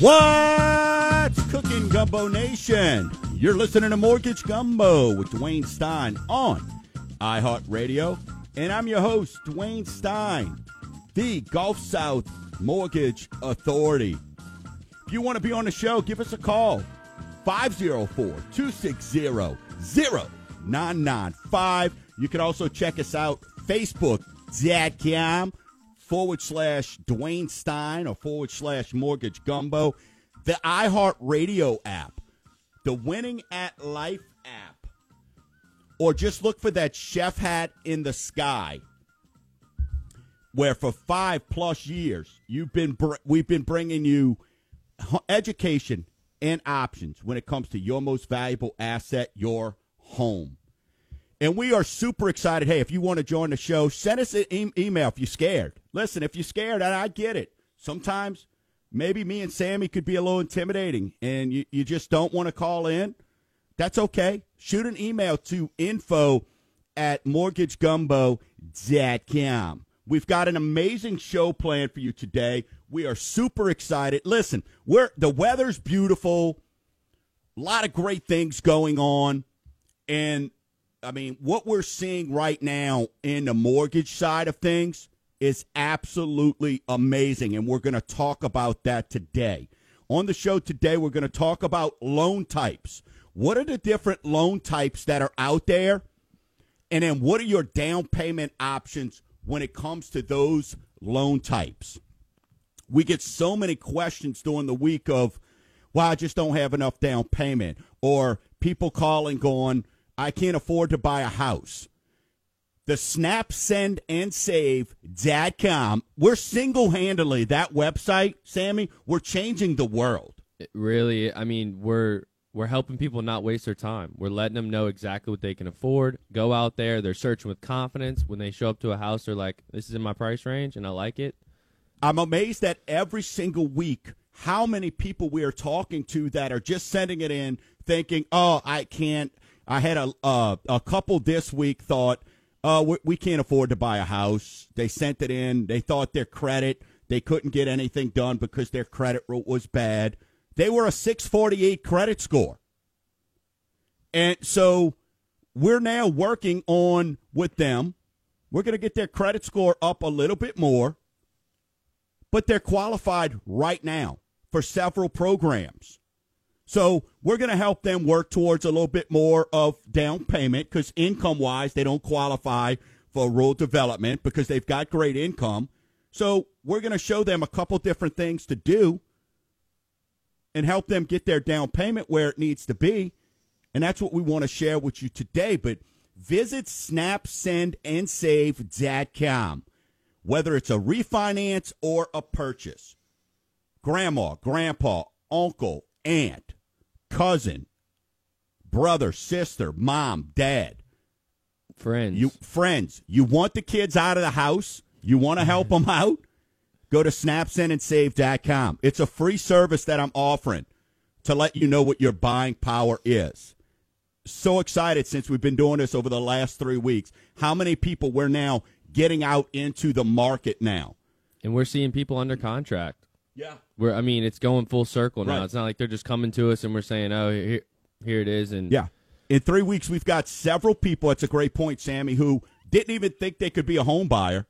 What's cooking, Gumbo Nation? You're listening to Mortgage Gumbo with Dwayne Stein on iHeartRadio, and I'm your host, Dwayne Stein, the Gulf South Mortgage Authority. If you want to be on the show, give us a call 504 260 0995. You can also check us out Facebook.com forward slash Dwayne Stein or forward slash Mortgage Gumbo, the iHeartRadio app, the Winning at Life app, or just look for that chef hat in the sky. Where for five plus years you've been br- we've been bringing you education and options when it comes to your most valuable asset, your home. And we are super excited. Hey, if you want to join the show, send us an e- email if you're scared. Listen, if you're scared, I, I get it. Sometimes maybe me and Sammy could be a little intimidating and you, you just don't want to call in. That's okay. Shoot an email to info at mortgagegumbo.com. We've got an amazing show planned for you today. We are super excited. Listen, we're the weather's beautiful. A lot of great things going on. And I mean, what we're seeing right now in the mortgage side of things is absolutely amazing. And we're going to talk about that today. On the show today, we're going to talk about loan types. What are the different loan types that are out there? And then what are your down payment options when it comes to those loan types? We get so many questions during the week of, well, I just don't have enough down payment. Or people calling going, I can't afford to buy a house. The Snap, Send, and save Save.com. We're single handedly, that website, Sammy, we're changing the world. It really, I mean, we're we're helping people not waste their time. We're letting them know exactly what they can afford. Go out there, they're searching with confidence. When they show up to a house, they're like, "This is in my price range, and I like it." I'm amazed that every single week how many people we are talking to that are just sending it in thinking, "Oh, I can't." I had a uh, a couple this week thought, "Oh, we, we can't afford to buy a house." They sent it in. They thought their credit they couldn't get anything done because their credit was bad. They were a 648 credit score. And so we're now working on with them. We're going to get their credit score up a little bit more, but they're qualified right now for several programs. So we're going to help them work towards a little bit more of down payment because income wise, they don't qualify for rural development because they've got great income. So we're going to show them a couple different things to do and help them get their down payment where it needs to be. And that's what we want to share with you today. But visit snapsendandsave.com. Whether it's a refinance or a purchase, grandma, grandpa, uncle, aunt, cousin, brother, sister, mom, dad, Friends, you friends, you want the kids out of the house, you want to help them out, go to snapsendandsave.com. It's a free service that I'm offering to let you know what your buying power is. So excited since we've been doing this over the last 3 weeks. How many people we're now getting out into the market now? and we're seeing people under contract. Yeah. We're, I mean, it's going full circle now. Right. It's not like they're just coming to us and we're saying, "Oh, here, here it is." And Yeah. In three weeks, we've got several people. That's a great point, Sammy, who didn't even think they could be a home buyer.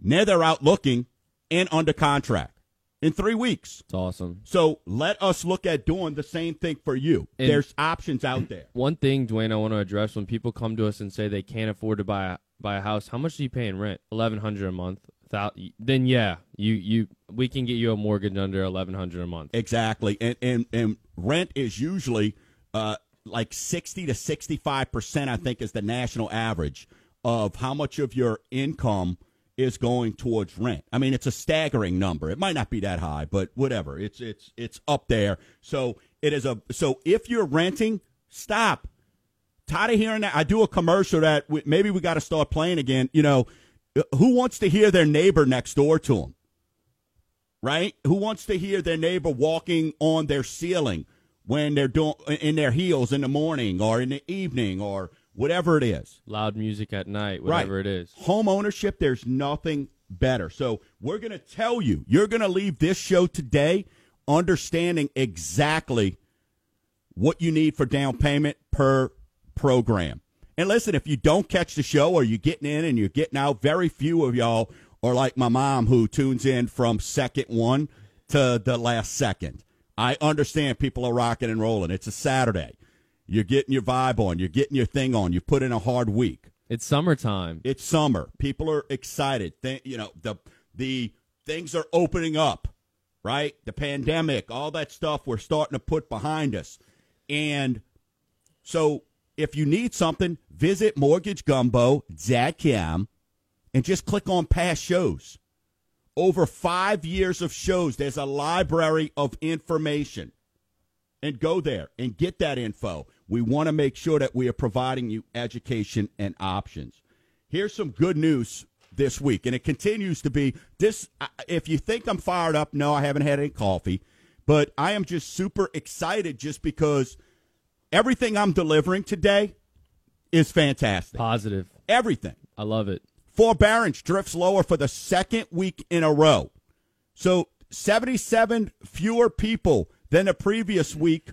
Now they're out looking and under contract in three weeks. it's awesome. So let us look at doing the same thing for you. And- There's options out there. One thing, Dwayne, I want to address when people come to us and say they can't afford to buy a, buy a house. How much do you pay in rent? Eleven hundred a month. Then yeah, you you we can get you a mortgage under eleven hundred a month. Exactly. And and, and rent is usually uh, like 60 to 65%, I think, is the national average of how much of your income is going towards rent. I mean, it's a staggering number. It might not be that high, but whatever. It's it's it's up there. So it is a so if you're renting, stop. Tired of hearing that. I do a commercial that maybe we got to start playing again. You know, who wants to hear their neighbor next door to them? Right? Who wants to hear their neighbor walking on their ceiling when they're doing in their heels in the morning or in the evening or whatever it is? Loud music at night, whatever right. it is. Home ownership, there's nothing better. So we're going to tell you, you're going to leave this show today understanding exactly what you need for down payment per program. And listen, if you don't catch the show or you're getting in and you're getting out, very few of y'all are like my mom who tunes in from second one to the last second. I understand people are rocking and rolling. It's a Saturday. You're getting your vibe on. You're getting your thing on. You put in a hard week. It's summertime. It's summer. People are excited. Th- you know the the things are opening up, right? The pandemic, all that stuff we're starting to put behind us. And so if you need something, visit mortgagegumbo.com and just click on past shows. Over five years of shows, there's a library of information. And go there and get that info. We want to make sure that we are providing you education and options. Here's some good news this week, and it continues to be this. If you think I'm fired up, no, I haven't had any coffee, but I am just super excited just because everything I'm delivering today is fantastic. Positive. Everything. I love it. Forbearance drifts lower for the second week in a row. So 77 fewer people than the previous week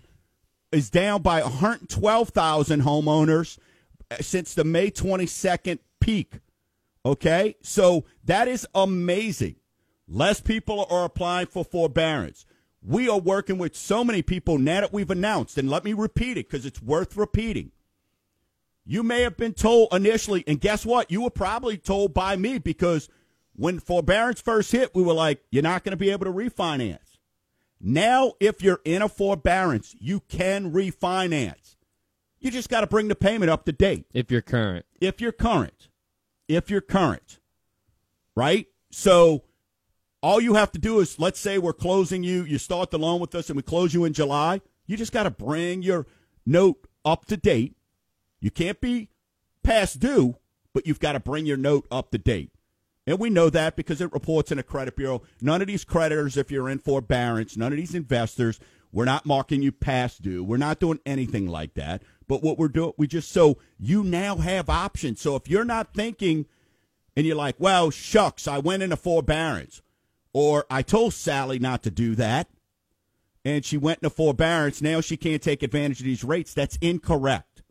is down by 112,000 homeowners uh, since the May 22nd peak. Okay? So that is amazing. Less people are applying for forbearance. We are working with so many people now that we've announced, and let me repeat it because it's worth repeating. You may have been told initially, and guess what? You were probably told by me because when forbearance first hit, we were like, you're not going to be able to refinance. Now, if you're in a forbearance, you can refinance. You just got to bring the payment up to date. If you're current. If you're current. If you're current. Right? So all you have to do is let's say we're closing you, you start the loan with us and we close you in July. You just got to bring your note up to date. You can't be past due, but you've got to bring your note up to date. And we know that because it reports in a credit bureau. None of these creditors, if you're in forbearance, none of these investors, we're not marking you past due. We're not doing anything like that. But what we're doing, we just so you now have options. So if you're not thinking and you're like, well, shucks, I went into forbearance, or I told Sally not to do that, and she went into forbearance, now she can't take advantage of these rates. That's incorrect.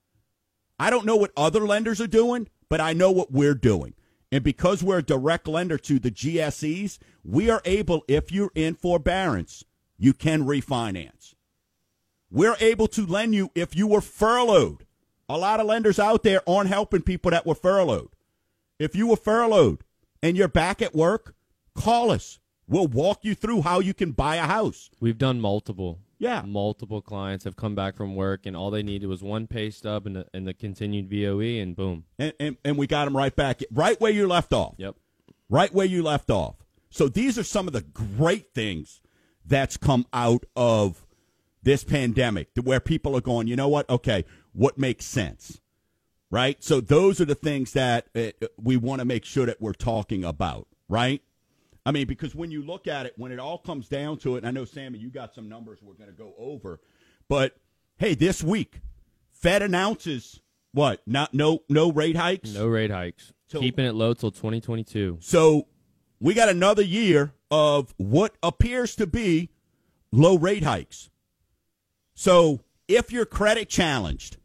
I don't know what other lenders are doing, but I know what we're doing. And because we're a direct lender to the GSEs, we are able, if you're in forbearance, you can refinance. We're able to lend you if you were furloughed. A lot of lenders out there aren't helping people that were furloughed. If you were furloughed and you're back at work, call us. We'll walk you through how you can buy a house. We've done multiple. Yeah. Multiple clients have come back from work, and all they needed was one pay stub and the, and the continued VOE, and boom. And, and, and we got them right back, right where you left off. Yep. Right where you left off. So these are some of the great things that's come out of this pandemic where people are going, you know what? Okay, what makes sense? Right? So those are the things that uh, we want to make sure that we're talking about, right? I mean, because when you look at it, when it all comes down to it, and I know, Sammy, you got some numbers we're going to go over, but hey, this week, Fed announces what? Not no no rate hikes. No rate hikes. So, Keeping it low till 2022. So we got another year of what appears to be low rate hikes. So if you're credit challenged,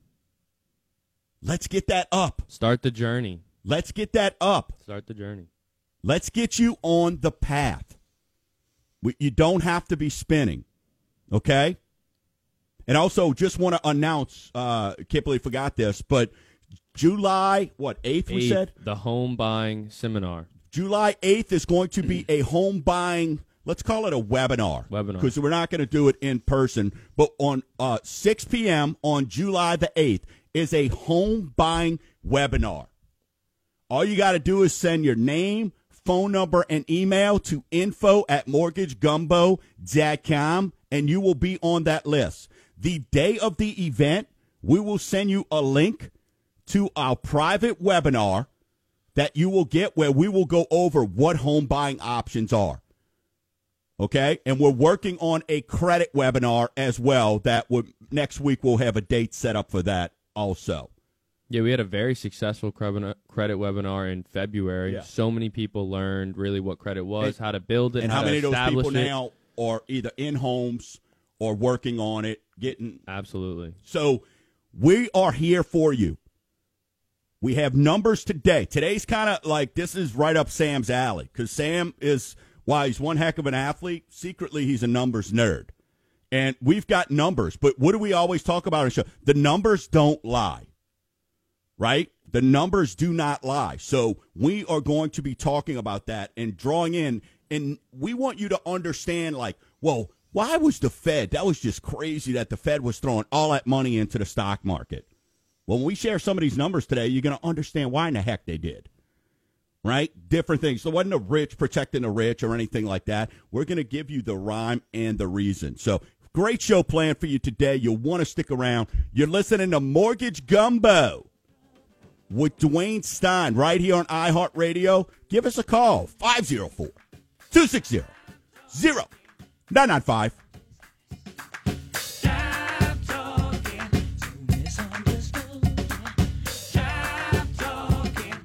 let's get that up. Start the journey. Let's get that up. Start the journey. Let's get you on the path. You don't have to be spinning, okay? And also, just want to announce, uh, can't believe I forgot this, but July, what, 8th, we said? The home buying seminar. July 8th is going to be a home buying, let's call it a webinar. Webinar. Because we're not going to do it in person. But on uh, 6 p.m. on July the 8th is a home buying webinar. All you got to do is send your name, phone number, and email to info at mortgagegumbo.com, and you will be on that list. The day of the event, we will send you a link to our private webinar that you will get where we will go over what home buying options are. Okay? And we're working on a credit webinar as well that would next week we'll have a date set up for that also. Yeah, we had a very successful credit webinar in February. Yeah. So many people learned really what credit was, and, how to build it, and how, how many of those people it. now are either in homes or working on it, getting Absolutely. so we are here for you. We have numbers today. Today's kind of like this is right up Sam's alley because Sam is, while he's one heck of an athlete, secretly he's a numbers nerd. And we've got numbers, but what do we always talk about on the show? The numbers don't lie, right? The numbers do not lie. So we are going to be talking about that and drawing in. And we want you to understand, like, well, why was the Fed? That was just crazy that the Fed was throwing all that money into the stock market. When we share some of these numbers today, you're going to understand why in the heck they did. Right? Different things. So it wasn't the rich protecting the rich or anything like that. We're going to give you the rhyme and the reason. So great show planned for you today. You'll want to stick around. You're listening to Mortgage Gumbo with Dwayne Stein right here on iHeartRadio. Give us a call 504 260 0995. Stop talking, so misunderstood. Stop talking,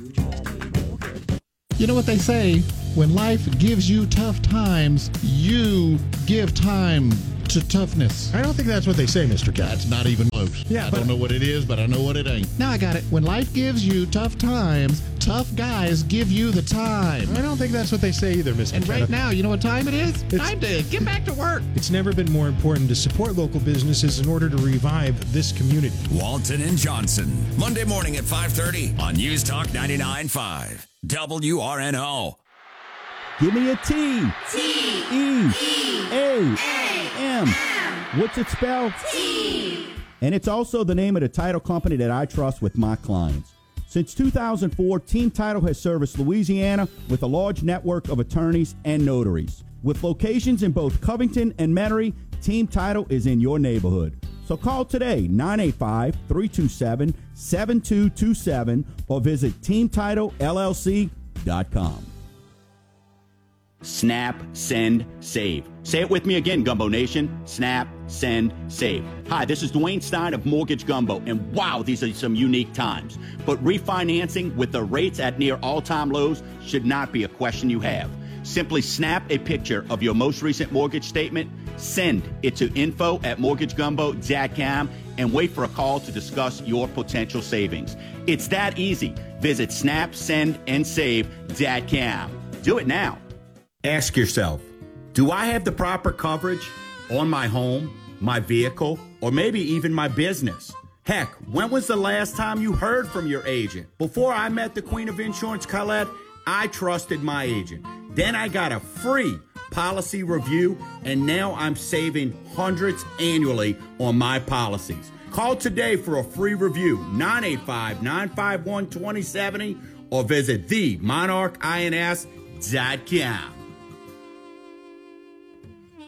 you just ain't no good. You know what they say? When life gives you tough times, you give time to toughness. I don't think that's what they say, Mr. Cat. That's not even close. Yeah, I but- don't know what it is, but I know what it ain't. Now I got it. When life gives you tough times, tough guys give you the time. I don't think that's what they say either, Mr. And right now, you know what time it is? It's- time to get back to work. It's never been more important to support local businesses in order to revive this community. Walton and Johnson, Monday morning at 5:30 on News Talk 99.5 WRNO. Give me a T. T. E. A. M. What's it spelled? T. And it's also the name of the title company that I trust with my clients. Since 2004, Team Title has serviced Louisiana with a large network of attorneys and notaries. With locations in both Covington and Metairie, Team Title is in your neighborhood. So call today 985 327 7227 or visit teamtitlellc.com. Snap, send, save. Say it with me again, Gumbo Nation. Snap, send, save. Hi, this is Dwayne Stein of Mortgage Gumbo, and wow, these are some unique times. But refinancing with the rates at near all time lows should not be a question you have. Simply snap a picture of your most recent mortgage statement, send it to info at mortgagegumbo.com, and wait for a call to discuss your potential savings. It's that easy. Visit snapsendandsave.com. Do it now. Ask yourself Do I have the proper coverage on my home, my vehicle, or maybe even my business? Heck, when was the last time you heard from your agent? Before I met the Queen of Insurance, Colette, I trusted my agent. Then I got a free policy review, and now I'm saving hundreds annually on my policies. Call today for a free review, 985 951 2070, or visit themonarchins.com.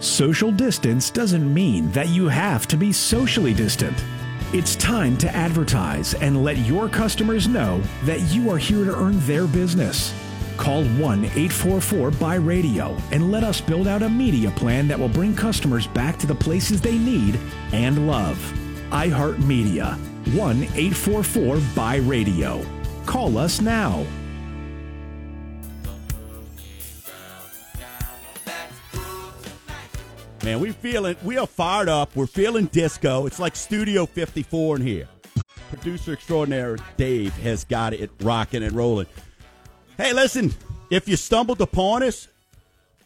Social distance doesn't mean that you have to be socially distant. It's time to advertise and let your customers know that you are here to earn their business. Call 1 844 by radio and let us build out a media plan that will bring customers back to the places they need and love. iHeartMedia 1 844 by radio. Call us now. Man, we feeling we are fired up. We're feeling disco. It's like Studio 54 in here. Producer extraordinaire Dave has got it rocking and rolling. Hey, listen, if you stumbled upon us,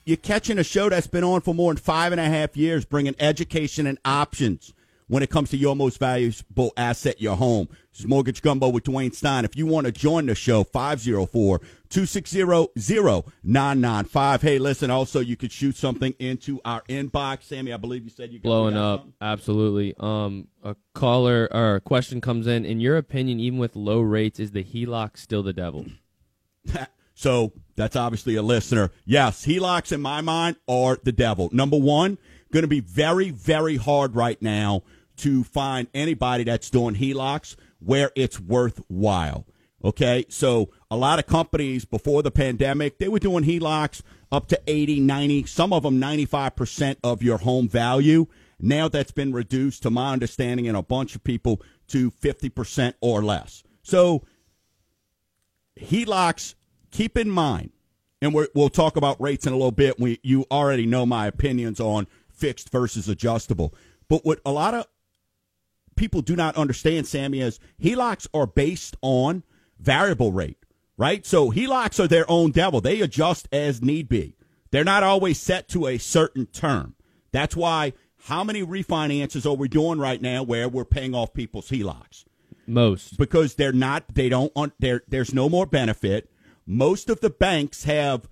you're catching a show that's been on for more than five and a half years, bringing education and options when it comes to your most valuable asset, your home. This is Mortgage Gumbo with Dwayne Stein. If you want to join the show, 504 260 0995. Hey, listen, also, you could shoot something into our inbox. Sammy, I believe you said you got- blowing up something? absolutely um a caller or a question comes in in your opinion even with low rates is the heloc still the devil So that's obviously a listener. Yes, HELOCs in my mind are the devil. Number one, going to be very, very hard right now to find anybody that's doing HELOCs where it's worthwhile. Okay, so a lot of companies before the pandemic, they were doing HELOCs up to 80, 90, some of them 95% of your home value. Now that's been reduced to my understanding and a bunch of people to 50% or less. So HELOCs, keep in mind, and we're, we'll talk about rates in a little bit. We, you already know my opinions on fixed versus adjustable. But what a lot of people do not understand, Sammy, is HELOCs are based on variable rate, right? So HELOCs are their own devil. They adjust as need be. They're not always set to a certain term. That's why how many refinances are we doing right now where we're paying off people's HELOCs? Most. because they're not they don't want there there's no more benefit most of the banks have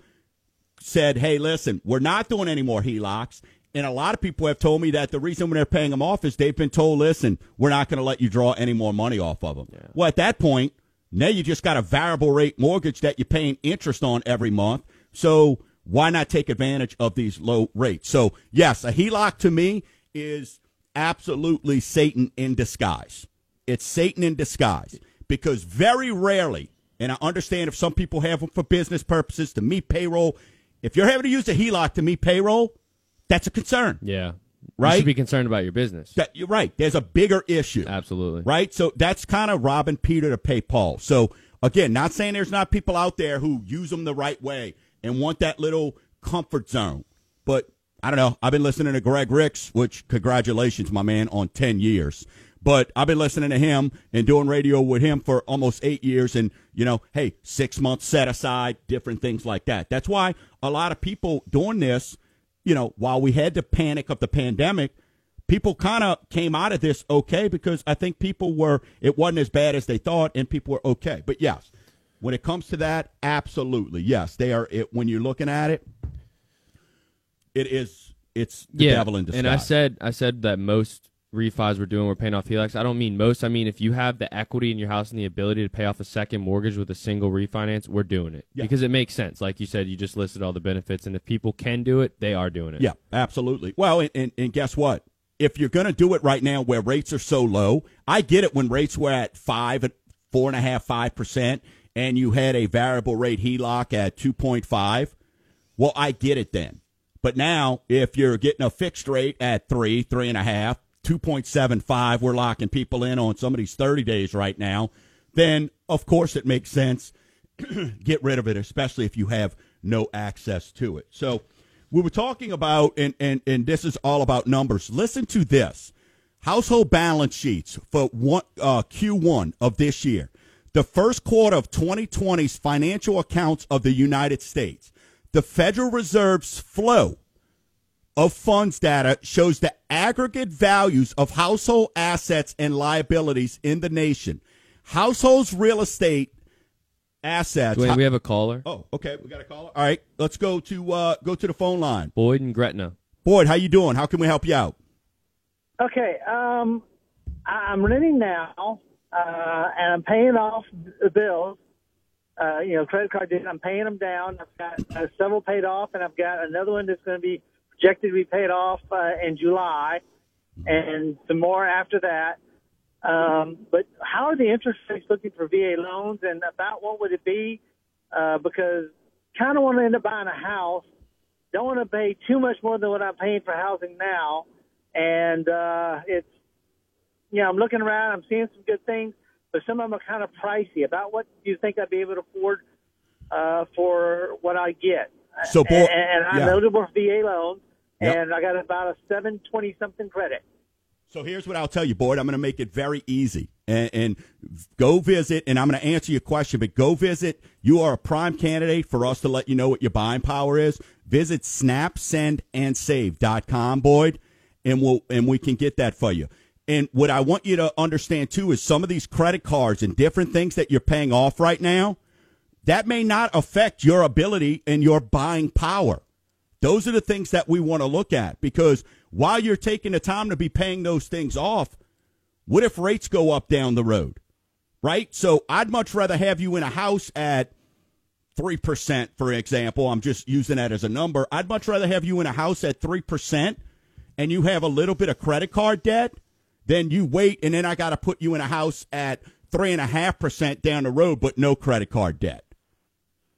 said hey listen we're not doing any more helocs and a lot of people have told me that the reason when they're paying them off is they've been told listen we're not going to let you draw any more money off of them well at that point now you just got a variable rate mortgage that you're paying interest on every month. So why not take advantage of these low rates? So yes a heloc to me is absolutely satan in disguise. It's Satan in disguise. Because very rarely, and I understand if some people have them for business purposes to meet payroll. If you're having to use a HELOC to meet payroll, that's a concern. Yeah. Right? You should be concerned about your business. That, you're right. There's a bigger issue. Absolutely. Right? So that's kind of robbing Peter to pay Paul. So again, not saying there's not people out there who use them the right way and want that little comfort zone. But I don't know. I've been listening to Greg Ricks, which congratulations, my man, on 10 years. But I've been listening to him and doing radio with him for almost eight years. And, you know, hey, six months set aside, different things like that. That's why a lot of people doing this, you know, while we had the panic of the pandemic, people kind of came out of this okay because I think people were, it wasn't as bad as they thought and people were okay. But yes, when it comes to that, absolutely. Yes, they are, it, when you're looking at it, it is, it's the yeah. devil in disguise. And I said I said that most refis we're doing we're paying off HELOCs. I don't mean most. I mean if you have the equity in your house and the ability to pay off a second mortgage with a single refinance, we're doing it Yeah. because it makes sense. Like you said, you just listed all the benefits, and if people can do it, they are doing it. Yeah, absolutely. Well, and, and, and guess what? If you're going to do it right now where rates are so low, I get it when rates were at five, at four and a half, five percent, and you had a variable rate HELOC at 2.5. Well, I get it then. But now, if you're getting a fixed rate at three, three and a half, 2.75, we're locking people in on some of these 30 days right now, then of course it makes sense get rid of it, especially if you have no access to it. So we were talking about, and, and, and this is all about numbers. Listen to this household balance sheets for one, uh, Q1 of this year. The first quarter of 2020's financial accounts of the United States. The Federal Reserve's flow of funds data shows the aggregate values of household assets and liabilities in the nation. Households' real estate assets. Dwayne, we have a caller. Oh, okay. We got a caller. All right, let's go to uh, go to the phone line. Boyd and Gretna. Boyd, how you doing? How can we help you out? Okay, um, I- I'm renting now, uh, and I'm paying off the bills. Uh, you know, credit card debt. I'm paying them down. I've got uh, several paid off, and I've got another one that's going to be projected to be paid off uh, in July, and some more after that. Um, but how are the interest rates looking for VA loans, and about what would it be? Uh, because kind of want to end up buying a house. Don't want to pay too much more than what I'm paying for housing now and uh, it's you know I'm looking around, I'm seeing some good things, but some of them are kind of pricey. About what do you think I'd be able to afford uh, for what I get? So, Boyd- and, and I'm yeah. eligible for VA loans, Yep. and I got about a seven twenty something credit. So here's what I'll tell you, Boyd. I'm going to make it very easy, and, and go visit. And I'm going to answer your question, but go visit. You are a prime candidate for us to let you know what your buying power is. Visit snapsendandsave.com, Boyd, and we'll and we can get that for you. And what I want you to understand too is some of these credit cards and different things that you're paying off right now, that may not affect your ability and your buying power. Those are the things that we want to look at because while you're taking the time to be paying those things off, what if rates go up down the road? Right? So I'd much rather have you in a house at 3%, for example, I'm just using that as a number. I'd much rather have you in a house at 3% and you have a little bit of credit card debt than you wait and then I got to put you in a house at 3.5% down the road, but no credit card debt.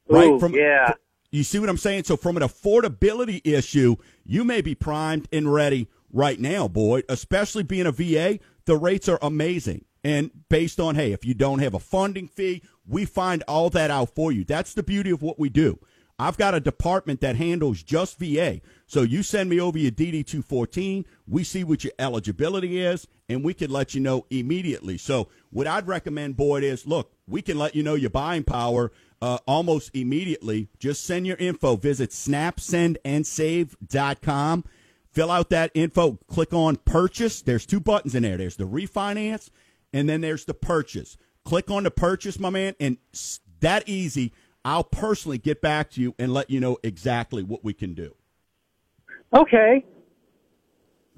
Right? Ooh, yeah. You see what I'm saying? So, from an affordability issue, you may be primed and ready right now, Boyd, especially being a VA. The rates are amazing. And based on, hey, if you don't have a funding fee, we find all that out for you. That's the beauty of what we do. I've got a department that handles just VA. So you send me over your DD 214, we see what your eligibility is, and we can let you know immediately. So, what I'd recommend, Boyd, is look, we can let you know your buying power uh, almost immediately. Just send your info. Visit snapsendandsave.com. Fill out that info. Click on purchase. There's two buttons in there. There's the refinance, and then there's the purchase. Click on the purchase, my man, and that easy. I'll personally get back to you and let you know exactly what we can do. Okay.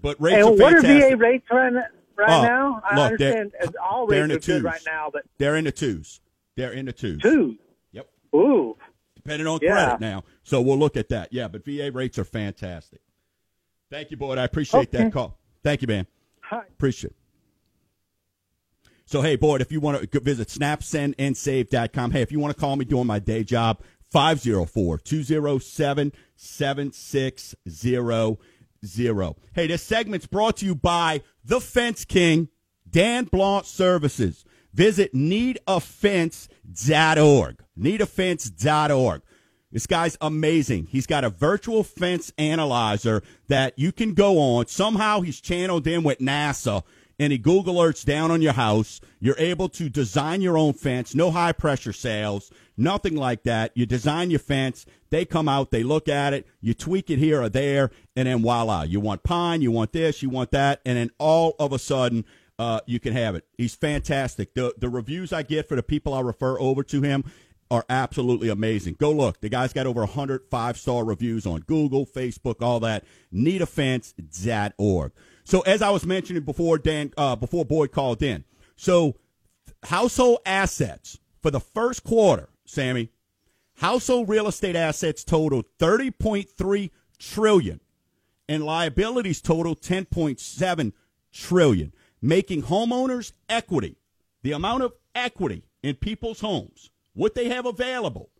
But rates and are what are. VA rates right, right Oh, now? I look, understand as all rates are good twos. right now, but They're in the twos. They're in the twos. two. Ooh. Depending on Yeah. credit now. So we'll look at that. Yeah, but VA rates are fantastic. Thank you, Boyd. I appreciate Okay. that call. Thank you, man. Hi. Appreciate it. So, hey, Boyd, if you want to visit snapsendandsave.com, hey, if you want to call me doing my day job, 504 207 7600. Hey, this segment's brought to you by The Fence King, Dan Blanc Services. Visit needafence.org. Needafence.org. This guy's amazing. He's got a virtual fence analyzer that you can go on. Somehow he's channeled in with NASA and he Google alerts down on your house. You're able to design your own fence, no high pressure sales, nothing like that. You design your fence, they come out, they look at it, you tweak it here or there, and then voila. You want pine, you want this, you want that, and then all of a sudden, uh, you can have it. He's fantastic. The the reviews I get for the people I refer over to him are absolutely amazing. Go look. The guy's got over 100 five star reviews on Google, Facebook, all that. Needafence.org. So as I was mentioning before, Dan, uh, before Boyd called in, so household assets for the first quarter, Sammy, household real estate assets totaled 30.3 trillion and liabilities total 10.7 trillion, making homeowners equity, the amount of equity in people's homes, what they have available,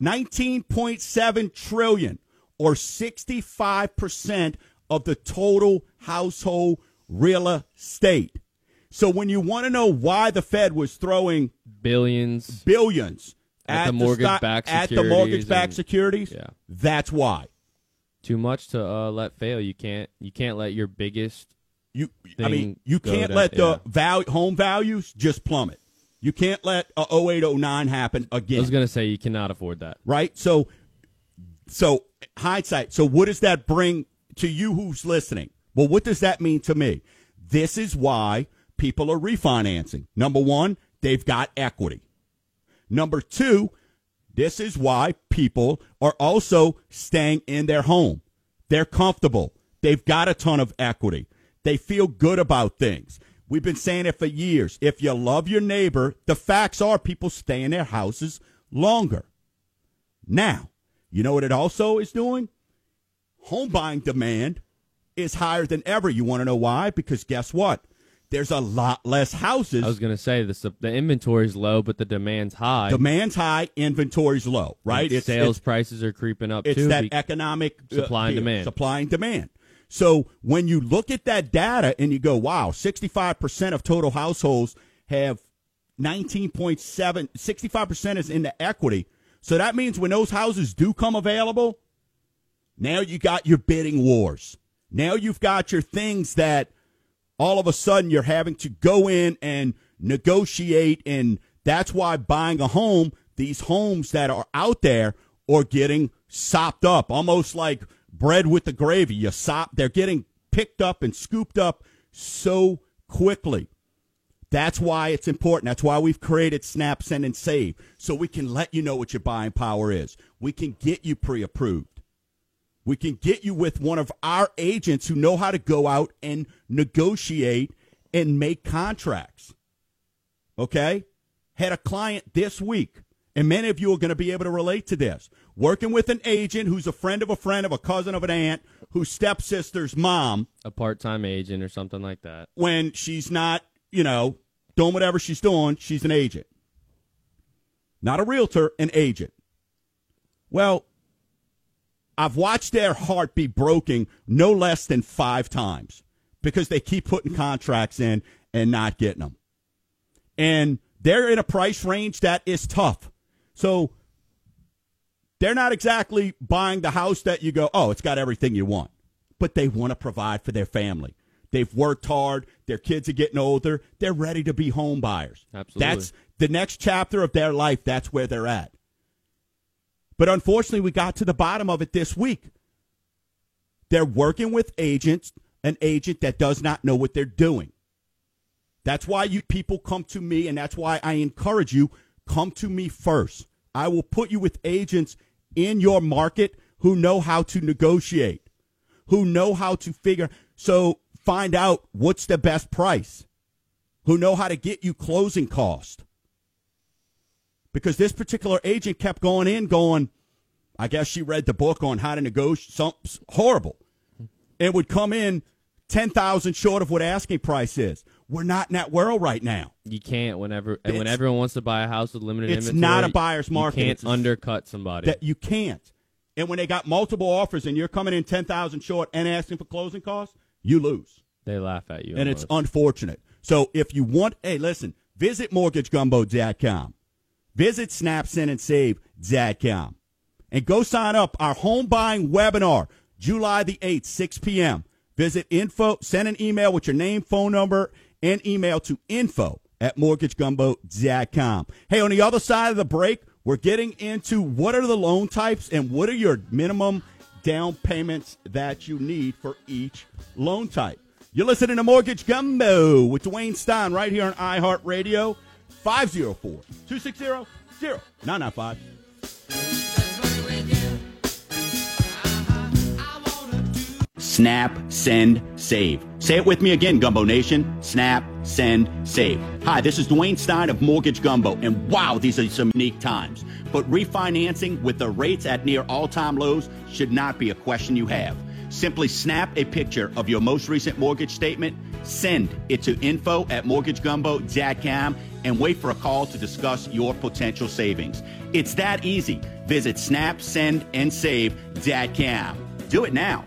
19.7 trillion or 65% of the total household real estate. So when you want to know why the Fed was throwing Billions. billions At the stock- mortgage-backed at the mortgage-backed securities, Yeah. that's why. Too much to uh, let fail. You can't. You can't let your biggest. You, I mean, you can't to- let the yeah. value, home values just plummet. You can't let a 0809 happen again. I was gonna say you cannot afford that. right? So, so hindsight. So, what does that bring to you who's listening? Well, what does that mean to me? This is why people are refinancing. Number one, they've got equity. Number two, this is why people are also staying in their home. They're comfortable. They've got a ton of equity. They feel good about things. We've been saying it for years. If you love your neighbor, the facts are people stay in their houses longer. Now, you know what it also is doing? Home buying demand is higher than ever. You want to know why? Because guess what? There's a lot less houses. I was gonna say the the inventory's low, but the demand's high. Demand's high, inventory's low, right? And sales prices are creeping up it's too. that economic uh, Supply and deal, demand. Supply and demand. So when you look at that data and you go, wow, 65% of total households have 19.7, 65% is in the equity. So that means when those houses do come available, now you got your bidding wars. Now you've got your things that all of a sudden you're having to go in and negotiate and that's why buying a home these homes that are out there are getting sopped up almost like bread with the gravy you sop they're getting picked up and scooped up so quickly that's why it's important. That's why we've created Snap, Send, and Save so we can let you know what your buying power is. We can get you pre approved. We can get you with one of our agents who know how to go out and negotiate and make contracts. Okay? Had a client this week And many of you are going to be able to relate to this. Working with an agent who's a friend of a friend of a cousin of an aunt, whose stepsister's mom, A part-time agent or something like that. when she's not, you know, doing whatever she's doing, she's an agent. Not a realtor, an agent. Well, I've watched their heart be broken no less than five times because they keep putting contracts in and not getting them. And they're in a price range that is tough. So they're not exactly buying the house that you go, oh, it's got everything you want. But they want to provide for their family. They've worked hard. Their kids are getting older. They're ready to be home buyers. Absolutely. That's the next chapter of their life. That's where they're at. But unfortunately, we got to the bottom of it this week. They're working with agents, an agent that does not know what they're doing. That's why you people come to me, and that's why I encourage you come to me first. I will put you with agents in your market who know how to negotiate, who know how to figure. So find out what's the best price, who know how to get you closing cost. Because this particular agent kept going in, going, I guess she read the book on how to negotiate. Some horrible. It would come in ten thousand short of what asking price is. We're not in that world right now. You can't whenever and when everyone wants to buy a house with limited It's inventory. not a buyer's market. You can't It's undercut somebody. That you can't. And when they got multiple offers and you're coming in ten thousand short and asking for closing costs, you lose. they laugh at you. and it's unfortunate. So if you want, hey, listen, visit mortgagegumbo.com. Visit snapsendandsave.com. And go sign up our home buying webinar, July the 8th, 6 p.m. Visit info, send an email with your name, phone number, and email to info at mortgagegumbo.com. Hey, on the other side of the break, we're getting into what are the loan types and what are your minimum down payments that you need for each loan type. You're listening to Mortgage Gumbo with Dwayne Stein right here on iHeartRadio, 504 260 0995. Snap, send, save. Say it with me again, Gumbo Nation. Snap, send, save. Hi, this is Dwayne Stein of Mortgage Gumbo, and wow, these are some unique times. But refinancing with the rates at near all time lows should not be a question you have. Simply snap a picture of your most recent mortgage statement, send it to info at mortgagegumbo.com, and wait for a call to discuss your potential savings. It's that easy. Visit snap, send, and snapsendandsave.com. Do it now.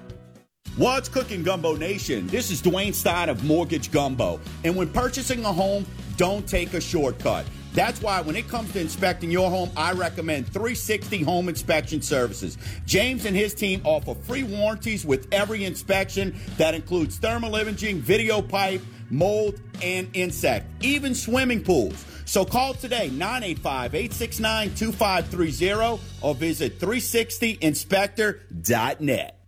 What's cooking, Gumbo Nation? This is Dwayne Stein of Mortgage Gumbo. And when purchasing a home, don't take a shortcut. That's why when it comes to inspecting your home, I recommend 360 Home Inspection Services. James and his team offer free warranties with every inspection that includes thermal imaging, video pipe, mold, and insect, even swimming pools. So call today 985-869-2530 or visit 360inspector.net.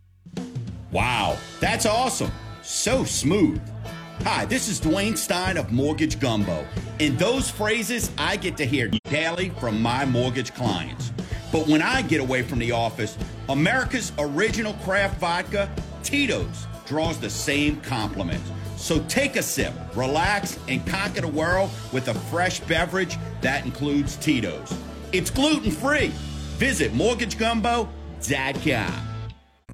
Wow, that's awesome. So smooth. Hi, this is Dwayne Stein of Mortgage Gumbo. And those phrases I get to hear daily from my mortgage clients. But when I get away from the office, America's original craft vodka, Tito's, draws the same compliments. So take a sip, relax, and conquer the world with a fresh beverage that includes Tito's. It's gluten free. Visit mortgagegumbo.com.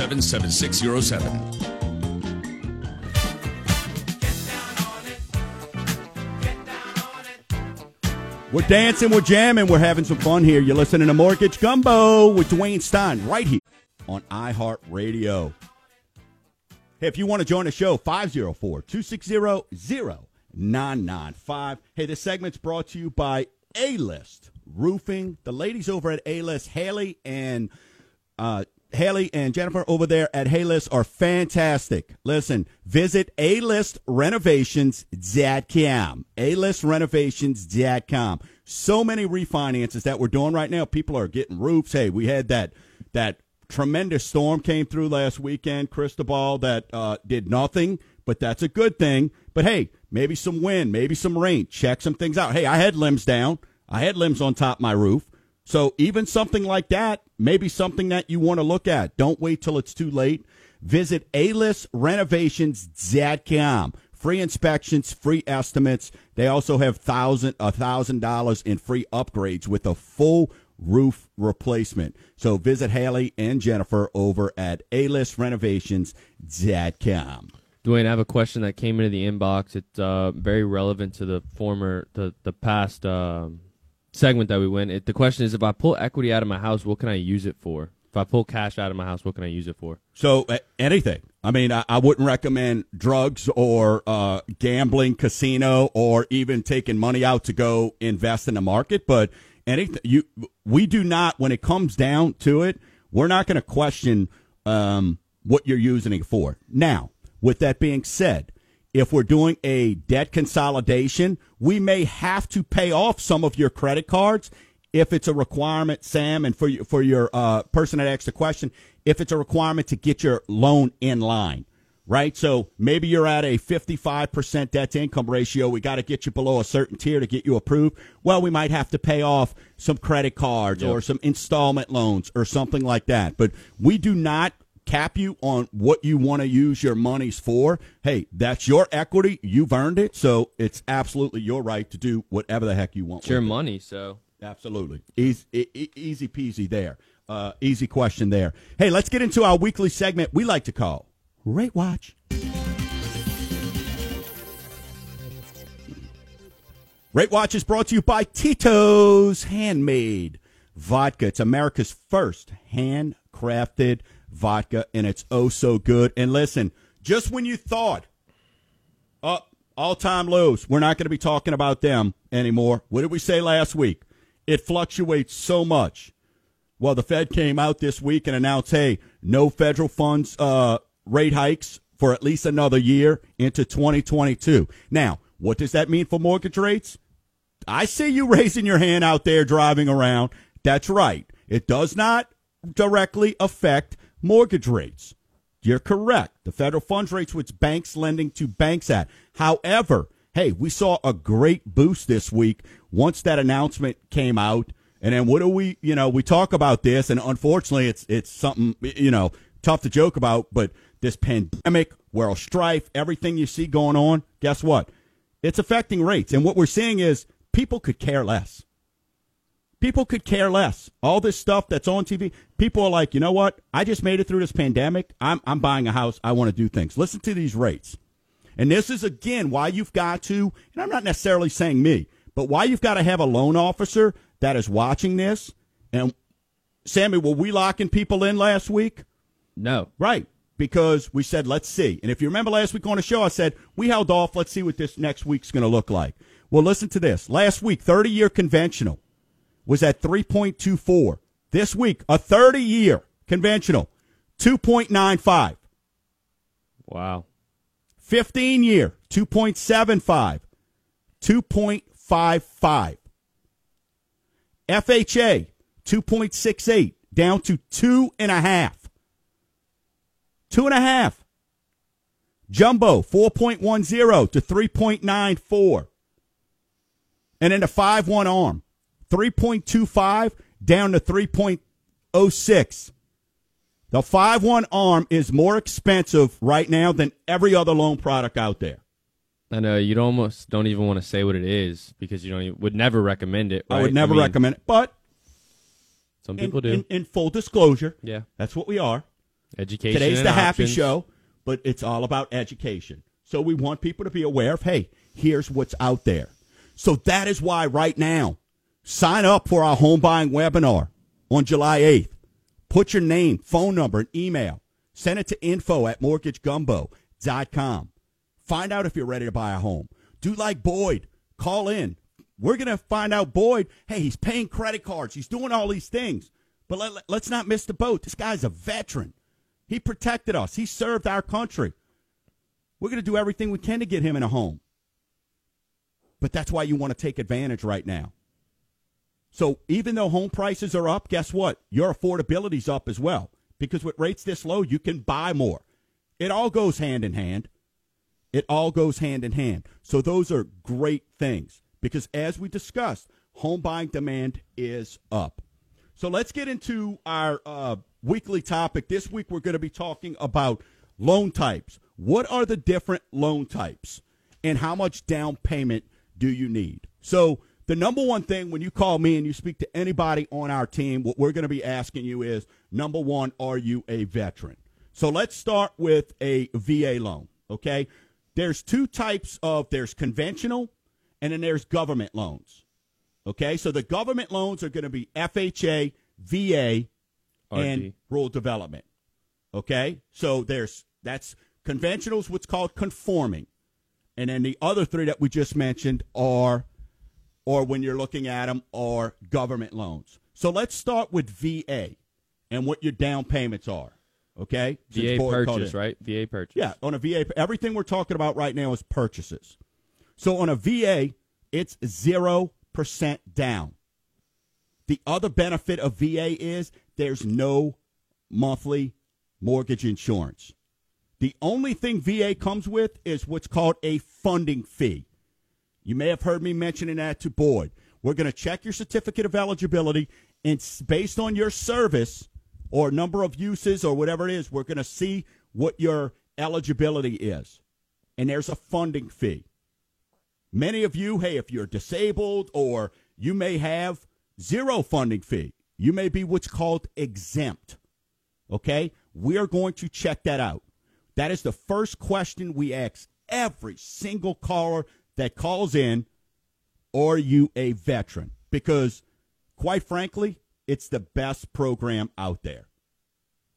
207 7607. We're dancing, we're jamming, we're having some fun here. You're listening to Mortgage Gumbo with Dwayne Stein right here on iHeartRadio. Hey, if you want to join the show, 504 260 0995. Hey, this segment's brought to you by A List Roofing. The ladies over at A List, Haley and uh, Haley and Jennifer over there at A List are fantastic. Listen, visit A-listrenovations.com. A-listrenovations.com. so many refinances that we're doing right now. People are getting roofs. Hey, we had that that tremendous storm came through last weekend, Cristobal, that uh, did nothing, but that's a good thing. But hey, maybe some wind, maybe some rain. Check some things out. Hey, I had limbs down. I had limbs on top of my roof. So even something like that, maybe something that you want to look at. Don't wait till it's too late. Visit alistrenovations.com. Free inspections, free estimates. They also have thousand a thousand dollars in free upgrades with a full roof replacement. So visit Haley and Jennifer over at alistrenovations.com. Dwayne, I have a question that came into the inbox. It's uh, very relevant to the former, the the past um, segment that we went. It, the question is, if I pull equity out of my house, what can I use it for? If I pull cash out of my house, what can I use it for? So uh, anything. I mean, I, I wouldn't recommend drugs or uh, gambling, casino, or even taking money out to go invest in the market. But anything you, we do not. When it comes down to it, we're not going to question um, what you're using it for. Now, with that being said, if we're doing a debt consolidation, we may have to pay off some of your credit cards if it's a requirement, Sam, and for you, for your uh, person that asked the question, if it's a requirement to get your loan in line, right? So maybe you're at a 55% debt to income ratio. We got to get you below a certain tier to get you approved. Well, we might have to pay off some credit cards Yep. or some installment loans or something like that. But we do not cap you on what you want to use your monies for. Hey, that's your equity. You've earned it. So it's absolutely your right to do whatever the heck you want. It's your it. money, so Absolutely. Easy, easy peasy there. Uh, easy question there. Hey, let's get into our weekly segment we like to call Rate Watch. Rate Watch is brought to you by Tito's Handmade Vodka. It's America's first handcrafted vodka, and it's oh so good. And listen, just when you thought, up all time lows. We're not going to be talking about them anymore. What did we say last week? It fluctuates so much. Well, the Fed came out this week and announced, hey, no federal funds uh, rate hikes for at least another year into 2022. Now, what does that mean for mortgage rates? I see you raising your hand out there driving around. That's right. It does not directly affect mortgage rates. You're correct. The federal funds rates, which banks lending to banks at. However, hey, we saw a great boost this week once that announcement came out. And then what do we, you know, we talk about this, and unfortunately, it's it's something you know tough to joke about. But this pandemic, world strife, everything you see going on, guess what? It's affecting rates, and what we're seeing is people could care less people could care less. All this stuff that's on TV, people are like, you know what? I just made it through this pandemic. I'm, I'm buying a house. I want to do things. Listen to these rates. And this is, again, why you've got to, and I'm not necessarily saying me, but why you've got to have a loan officer that is watching this. And, Sammy, were we locking people in last week? no. Right. Because we said, let's see. And if you remember last week on the show, I said, we held off. Let's see what this next week's going to look like. Well, listen to this. Last week, 30 year conventional was at 3.24. This week, a 30 year conventional, 2.95. Wow. 15 year, 2.75. 2.55. FHA, 2.68, down to two and a half. Two and a half. Jumbo, 4.10 to 3.94. And then the 5 1 arm, 3.25 down to 3.06. The 5 1 arm is more expensive right now than every other loan product out there. And know you almost don't even want to say what it is because you don't even, would never recommend it. I would never mean, recommend it. But Some in, people do. in, in full disclosure, yeah. that's what we are. Education. Today's the happy options. show, but it's all about education. So we want people to be aware of, hey, here's what's out there. So that is why right now, sign up for our home buying webinar on July 8th. Put your name, phone number, and email. Send it to info at mortgagegumbo.com. Find out if you're ready to buy a home. Do like Boyd. Call in. We're going to find out Boyd, hey, he's paying credit cards. He's doing all these things. But let, let's not miss the boat. This guy's a veteran. He protected us. He served our country. We're going to do everything we can to get him in a home. But that's why you want to take advantage right now. So even though home prices are up, guess what? Your affordability's up as well. Because with rates this low, you can buy more. It all goes hand in hand. It all goes hand in hand. So those are great things because as we discussed, home buying demand is up. So let's get into our uh, weekly topic. This week we're going to be talking about loan types. What are the different loan types and how much down payment do you need? So the number one thing when you call me and you speak to anybody on our team, what we're going to be asking you is number one, are you a veteran? So let's start with a VA loan, okay? There's two types of there's conventional and then there's government loans. Okay? So the government loans are going to be FHA, VA, and rural development. Okay? So there's that's conventional is what's called conforming. And then the other three that we just mentioned are or when you're looking at them are government loans. So let's start with VA and what your down payments are. Okay? Since VA purchase, right? VA purchase. Yeah, on a VA, everything we're talking about right now is purchases. So on a VA, it's 0% down. The other benefit of VA is there's no monthly mortgage insurance. The only thing VA comes with is what's called a funding fee. You may have heard me mentioning that to Boyd. We're going to check your certificate of eligibility, and based on your service or number of uses or whatever it is, we're going to see what your eligibility is. And there's a funding fee. Many of you, hey, if you're disabled or you may have zero funding fee, you may be what's called exempt. Okay? We are going to check that out. That is the first question we ask every single caller that calls in. Are you a veteran? Because, quite frankly, it's the best program out there.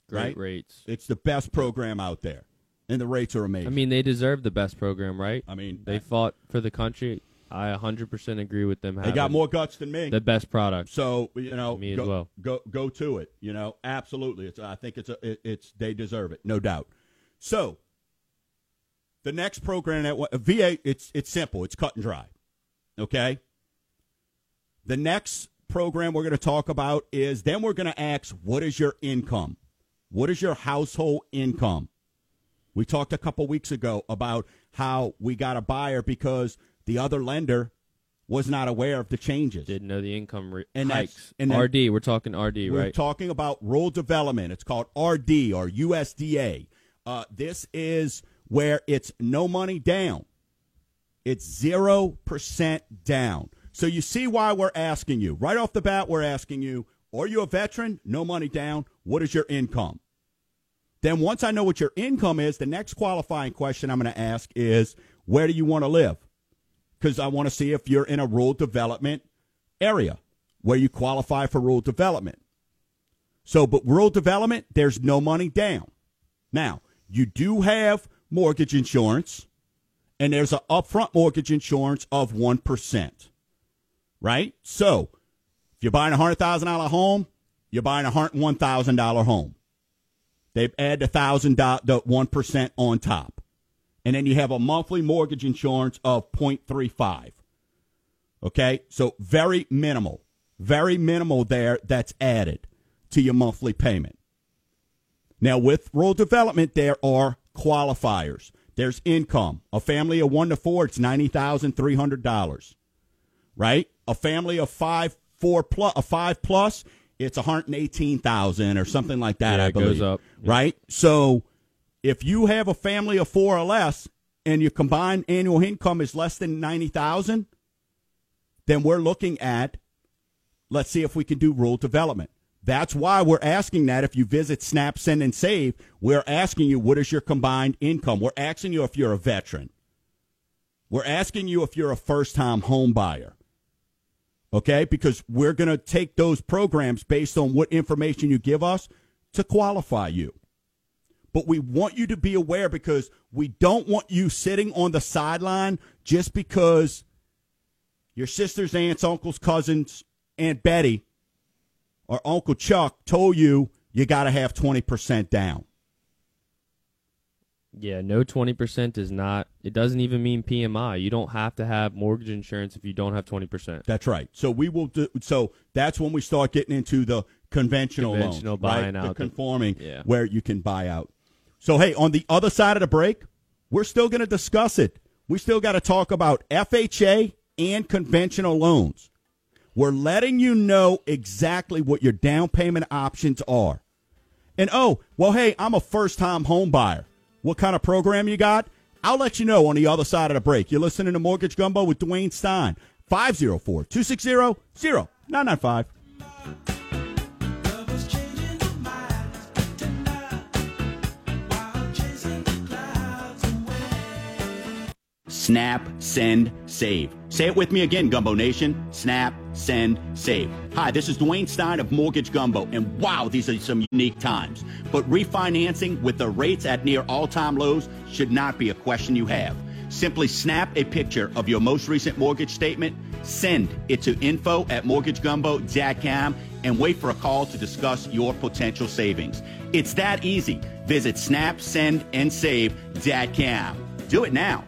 Great right? rates. It's the best program out there. And the rates are amazing. I mean, they deserve the best program, right? I mean, They fought for the country. I 100% agree with them. they got more guts than me. the best product. So you know, Me as go, well. go go to it. You know, absolutely. It's I think it's a it, it's they deserve it, no doubt. So the next program that VA, it's it's simple. It's cut and dry. Okay. The next program we're going to talk about is then we're going to ask, what is your income? What is your household income? We talked a couple weeks ago about how we got a buyer because the other lender was not aware of the changes. Didn't know the income re- And hikes. and then- RD, we're talking RD, right? We're talking about rural development. It's called RD or USDA. Uh, this is where it's no money down. It's zero percent down. So you see why we're asking you right off the bat. We're asking you: Are you a veteran? No money down. What is your income? Then once I know what your income is, the next qualifying question I'm going to ask is: Where do you want to live? Because I want to see if you're in a rural development area where you qualify for rural development. So, but rural development, there's no money down. Now, you do have mortgage insurance, and there's an upfront mortgage insurance of 1%. Right? So, if you're buying a $100,000 home, you're buying a $101,000 home. They add the thousand the 1% on top. And then you have a monthly mortgage insurance of 0.35. Okay? So very minimal. Very minimal there that's added to your monthly payment. Now, with rural development, there are qualifiers. There's income. A family of one to four, it's ninety thousand three hundred dollars. Right? A family of five, four plus, a five plus, it's one hundred eighteen thousand or something like that. Yeah, I believe. up. Right? So, if you have a family of four or less, and your combined annual income is less than ninety thousand, then we're looking at let's see if we can do rural development. That's why we're asking that if you visit Snap, Send, and Save, we're asking you what is your combined income. We're asking you if you're a veteran. We're asking you if you're a first time home buyer. Okay? Because we're going to take those programs based on what information you give us to qualify you. But we want you to be aware because we don't want you sitting on the sideline just because your sisters, aunts, uncles, cousins, Aunt Betty, or Uncle Chuck told you you got to have 20% down. Yeah, no 20% is not, it doesn't even mean PMI. You don't have to have mortgage insurance if you don't have 20%. That's right. So we will do. So that's when we start getting into the conventional, Conventional loans, buying right? out the the- conforming, Yeah. where you can buy out. So hey, on the other side of the break, we're still going to discuss it. We still got to talk about FHA and conventional loans. We're letting you know exactly what your down payment options are. And oh, well, hey, I'm a first time home buyer. What kind of program you got? I'll let you know on the other side of the break. You're listening to Mortgage Gumbo with Dwayne Stein. 504 260 0995. Lovers changing their minds tonight while chasing the clouds away. Snap, send, save. Say it with me again, Gumbo Nation. Snap, send, save. Hi, this is Dwayne Stein of Mortgage Gumbo, and wow, these are some unique times. But refinancing with the rates at near all time lows should not be a question you have. Simply snap a picture of your most recent mortgage statement, send it to info at mortgagegumbo.com, and wait for a call to discuss your potential savings. It's that easy. Visit snapsendandsave.com. Do it now.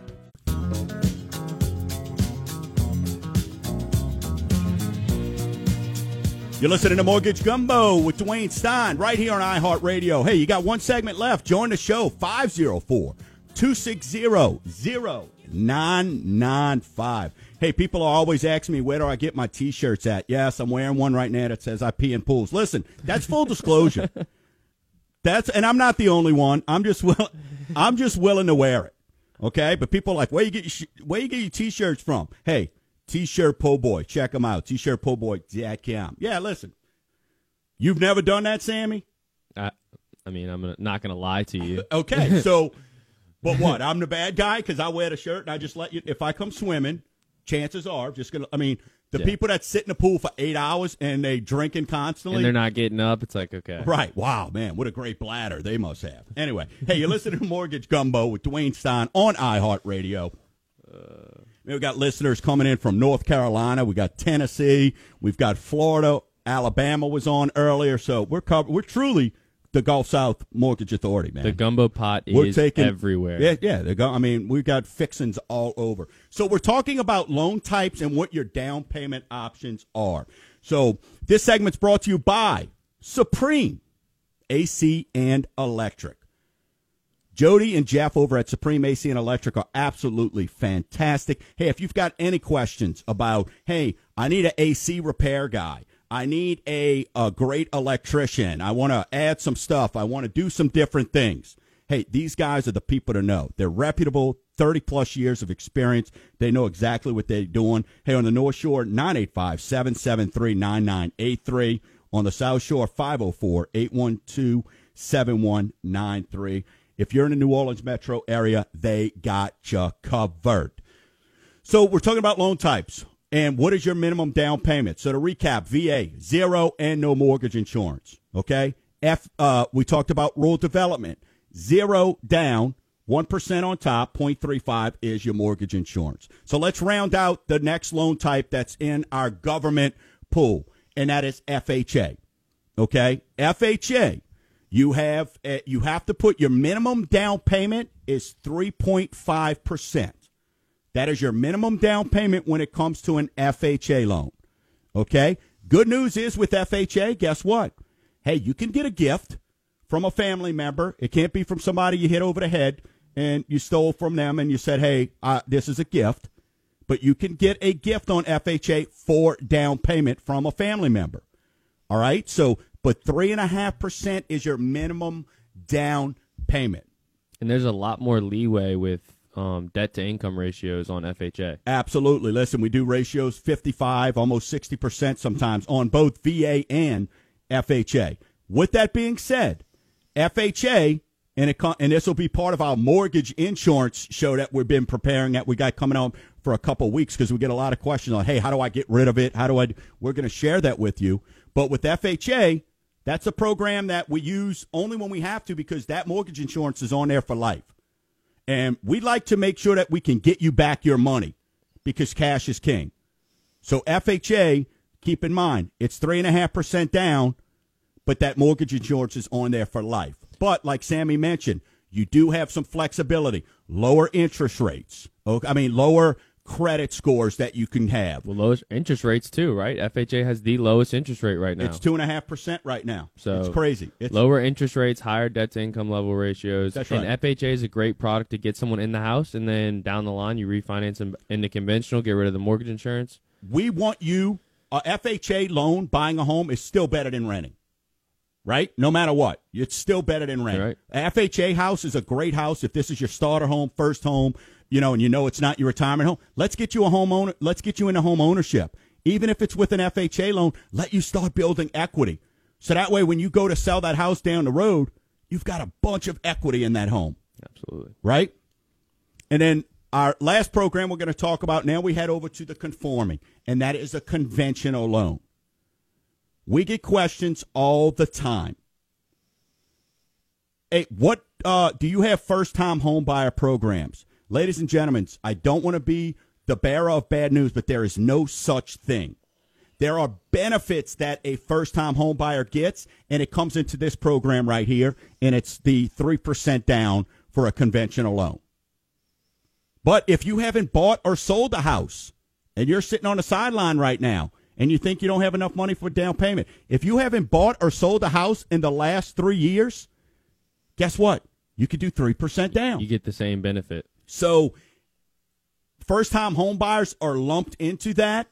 You're listening to Mortgage Gumbo with Dwayne Stein right here on iHeartRadio. Hey, you got one segment left. Join the show 504 260 0995. Hey, people are always asking me where do I get my t shirts at? Yes, I'm wearing one right now that says I pee in pools. Listen, that's full disclosure. That's and I'm not the only one. I'm just will, I'm just willing to wear it. Okay, but people are like where you get your where you get your t-shirts from? Hey, t-shirt po boy, check them out. T-shirt po boy. Yeah, listen. You've never done that, Sammy? I, I mean, I'm gonna, not going to lie to you. Okay, so but what? I'm the bad guy because I wear the shirt and I just let you. If I come swimming, chances are just gonna. I mean, the Yeah. people that sit in the pool for eight hours and they drinking constantly. And they're not getting up. It's like, okay. Right. Wow, man. What a great bladder they must have. Anyway, hey, you're listening to Mortgage Gumbo with Dwayne Stein on iHeartRadio. Uh, we've got listeners coming in from North Carolina. We've got Tennessee. We've got Florida. Alabama was on earlier. So we're covered. We're truly the Gulf South Mortgage Authority, man. The gumbo pot We're is taking everywhere. Yeah, yeah. They go. I mean, we've got fixings all over. So we're talking about loan types and what your down payment options are. So this segment's brought to you by Supreme AC and Electric. Jody and Jeff over at Supreme AC and Electric are absolutely fantastic. Hey, if you've got any questions about, hey, I need an AC repair guy. I need a, a great electrician. I want to add some stuff. I want to do some different things. Hey, these guys are the people to know. They're reputable, 30 plus years of experience. They know exactly what they're doing. Hey, on the North Shore, 985 773 9983. On the South Shore, 504 812 7193. If you're in the New Orleans metro area, they got you covered. So we're talking about loan types and what is your minimum down payment. So to recap, VA zero and no mortgage insurance. Okay. F. Uh, we talked about rural development zero down, one percent on top. 0.35 is your mortgage insurance. So let's round out the next loan type that's in our government pool, and that is FHA. Okay, FHA. You have uh, you have to put your minimum down payment is three point five percent. That is your minimum down payment when it comes to an FHA loan. Okay? Good news is with FHA, guess what? Hey, you can get a gift from a family member. It can't be from somebody you hit over the head and you stole from them and you said, hey, uh, this is a gift. But you can get a gift on FHA for down payment from a family member. All right? So, but 3.5% is your minimum down payment. And there's a lot more leeway with um, debt to income ratios on FHA. Absolutely. Listen, we do ratios 55, almost 60% sometimes on both VA and FHA. With that being said, FHA, and, it, and this will be part of our mortgage insurance show that we've been preparing that we got coming on for a couple weeks because we get a lot of questions on, hey, how do I get rid of it? How do I? We're going to share that with you. But with FHA, that's a program that we use only when we have to because that mortgage insurance is on there for life. And we'd like to make sure that we can get you back your money because cash is king. So FHA, keep in mind, it's 3.5% down, but that mortgage insurance is on there for life. But like Sammy mentioned, You do have some flexibility, lower interest rates. Okay, I mean lower credit scores that you can have. Well, lowest interest rates too, right? FHA has the lowest interest rate right now. It's two and a half percent right now. So it's crazy. It's lower interest rates, higher debt to income level ratios. That's and right. FHA is a great product to get someone in the house, and then down the line you refinance them into conventional, get rid of the mortgage insurance. we want you a FHA loan buying a home is still better than renting. Right? No matter what. It's still better than renting. Right. FHA house is a great house if this is your starter home, first home, you know, and you know it's not your retirement home. Let's get you a home owner let's get you into home ownership. Even if it's with an FHA loan, let you start building equity. So that way when you go to sell that house down the road, you've got a bunch of equity in that home Absolutely. right? And then our last program we're going to talk about now we head over to the conforming, and that is a conventional loan. We get questions all the time. Hey, what uh, do you have first time home buyer programs? Ladies and gentlemen, I don't want to be the bearer of bad news, but there is no such thing. There are benefits that a first time home buyer gets, and it comes into this program right here, and it's the 3% down for a conventional loan. But if you haven't bought or sold a house and you're sitting on the sideline right now and you think you don't have enough money for down payment, if you haven't bought or sold a house in the last three years, guess what? You could do 3% down. You get the same benefit. So first time home buyers are lumped into that,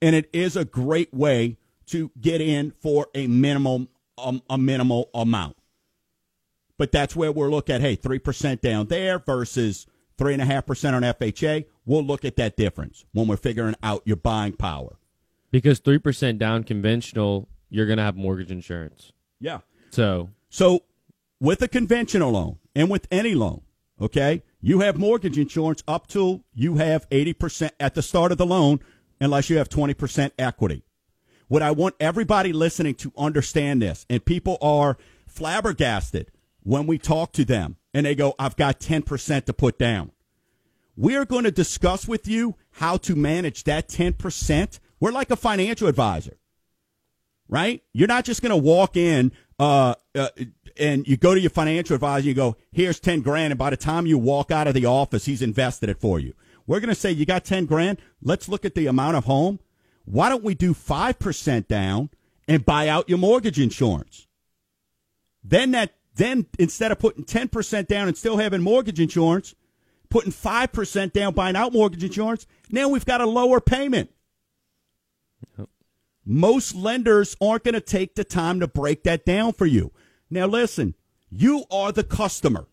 and it is a great way to get in for a minimum um, a minimal amount. But that's where we'll look at hey, three percent down there versus three and a half percent on FHA. We'll look at that difference when we're figuring out your buying power. Because 3% down conventional, you're going to have mortgage insurance. Yeah. So, So, with a conventional loan and with any loan, okay, you have mortgage insurance up till you have 80% at the start of the loan, unless you have 20% equity. What I want everybody listening to understand this, and people are flabbergasted when we talk to them and they go, I've got 10% to put down. We're going to discuss with you how to manage that 10%. We're like a financial advisor right? You're not just going to walk in uh, uh, and you go to your financial advisor and you go, here's 10 grand. And by the time you walk out of the office, he's invested it for you. We're going to say, you got 10 grand. Let's look at the amount of home. Why don't we do 5% down and buy out your mortgage insurance? Then that, then instead of putting 10% down and still having mortgage insurance, putting 5% down, buying out mortgage insurance, now we've got a lower payment. Most lenders aren't going to take the time to break that down for you. Now, listen, you are the customer.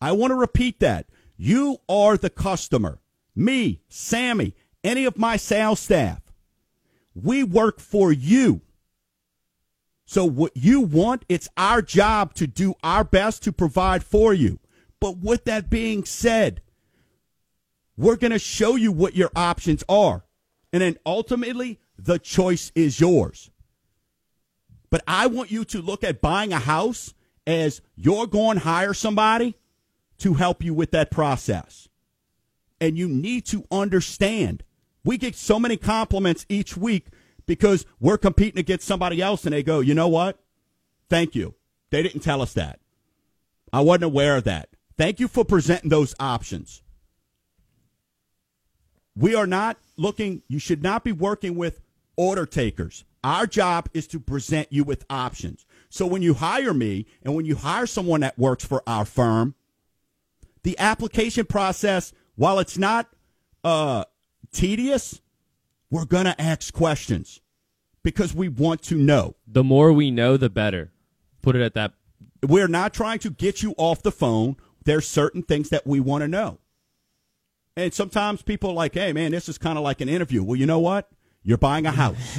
I want to repeat that. You are the customer. Me, Sammy, any of my sales staff. We work for you. So, what you want, it's our job to do our best to provide for you. But with that being said, we're going to show you what your options are. And then ultimately, the choice is yours. But I want you to look at buying a house as you're going to hire somebody to help you with that process. And you need to understand. We get so many compliments each week because we're competing against somebody else and they go, you know what? Thank you. They didn't tell us that. I wasn't aware of that. Thank you for presenting those options. We are not looking, you should not be working with order takers. Our job is to present you with options. So when you hire me and when you hire someone that works for our firm, the application process, while it's not uh, tedious, we're going to ask questions because we want to know. the more we know, the better. Put it at that. We're not trying to get you off the phone. There's certain things that we want to know. And sometimes people are like, hey, man, this is kind of like an interview. Well, you know what? You're buying a house.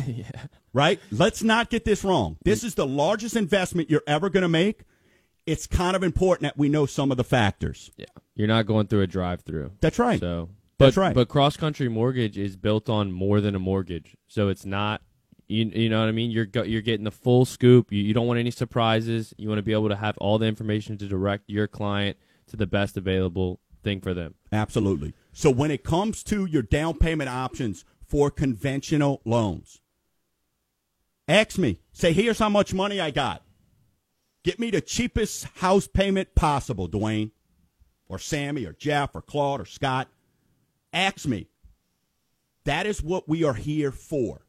Right? Let's not get this wrong. This is the largest investment you're ever going to make. It's kind of important that we know some of the factors. Yeah. You're not going through a drive through. That's right. So, but, That's right. But CrossCountry Mortgage is built on more than a mortgage, so it's not. You, you know what I mean? You're go, you're getting the full scoop. You, you don't want any surprises. You want to be able to have all the information to direct your client to the best available thing for them. Absolutely. So when it comes to your down payment options for conventional loans, ask me. Say, here's how much money I got. Get me the cheapest house payment possible, Dwayne, or Sammy, or Jeff, or Claude, or Scott. Ask me. That is what we are here for.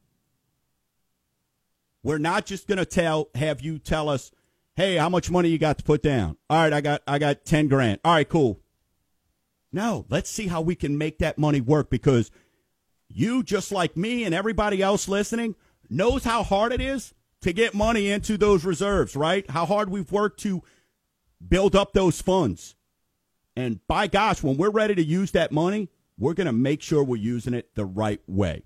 We're not just going to tell have you tell us, "Hey, how much money you got to put down?" All right, I got I got 10 grand. All right, cool. No, let's see how we can make that money work because you just like me and everybody else listening knows how hard it is to get money into those reserves, right? How hard we've worked to build up those funds. And by gosh, when we're ready to use that money, we're going to make sure we're using it the right way.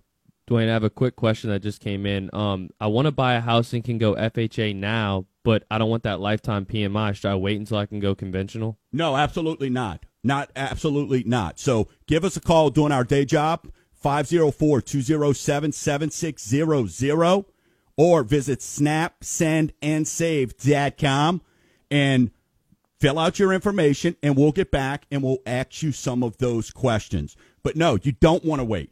Dwayne, I have a quick question that just came in. Um, I want to buy a house and can go FHA now, but I don't want that lifetime PMI. Should I wait until I can go conventional? No, absolutely not. Not absolutely not. So give us a call doing our day job, 504 207 7600, or visit snapsendandsave.com and fill out your information, and we'll get back and we'll ask you some of those questions. But no, you don't want to wait.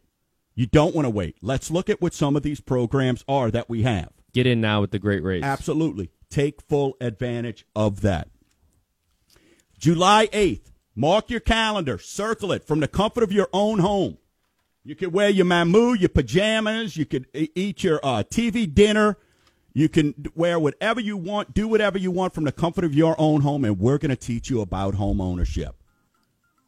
You don't want to wait. Let's look at what some of these programs are that we have. Get in now with the great rates. Absolutely. Take full advantage of that. July 8th. Mark your calendar. Circle it from the comfort of your own home. You could wear your mamu, your pajamas. You could eat your uh, TV dinner. You can wear whatever you want, do whatever you want from the comfort of your own home, and we're going to teach you about home ownership.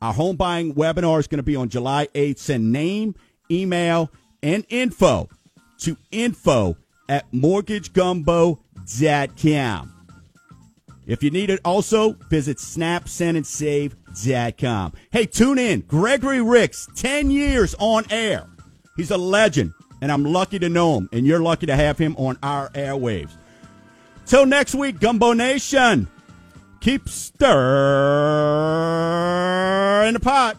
Our home buying webinar is going to be on July 8th. Send name, email, and info to info at mortgagegumbo.com. If you need it, also visit snapsendandsave.com. Hey, tune in. Gregory Ricks, 10 years on air. He's a legend, and I'm lucky to know him, and you're lucky to have him on our airwaves. Till next week, Gumbo Nation, keep stirring the pot.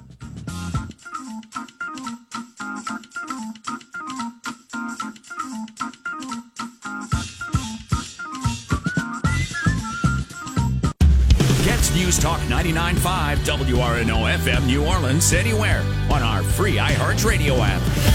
Talk 99.5 WRNO FM New Orleans anywhere on our free iHeartRadio app.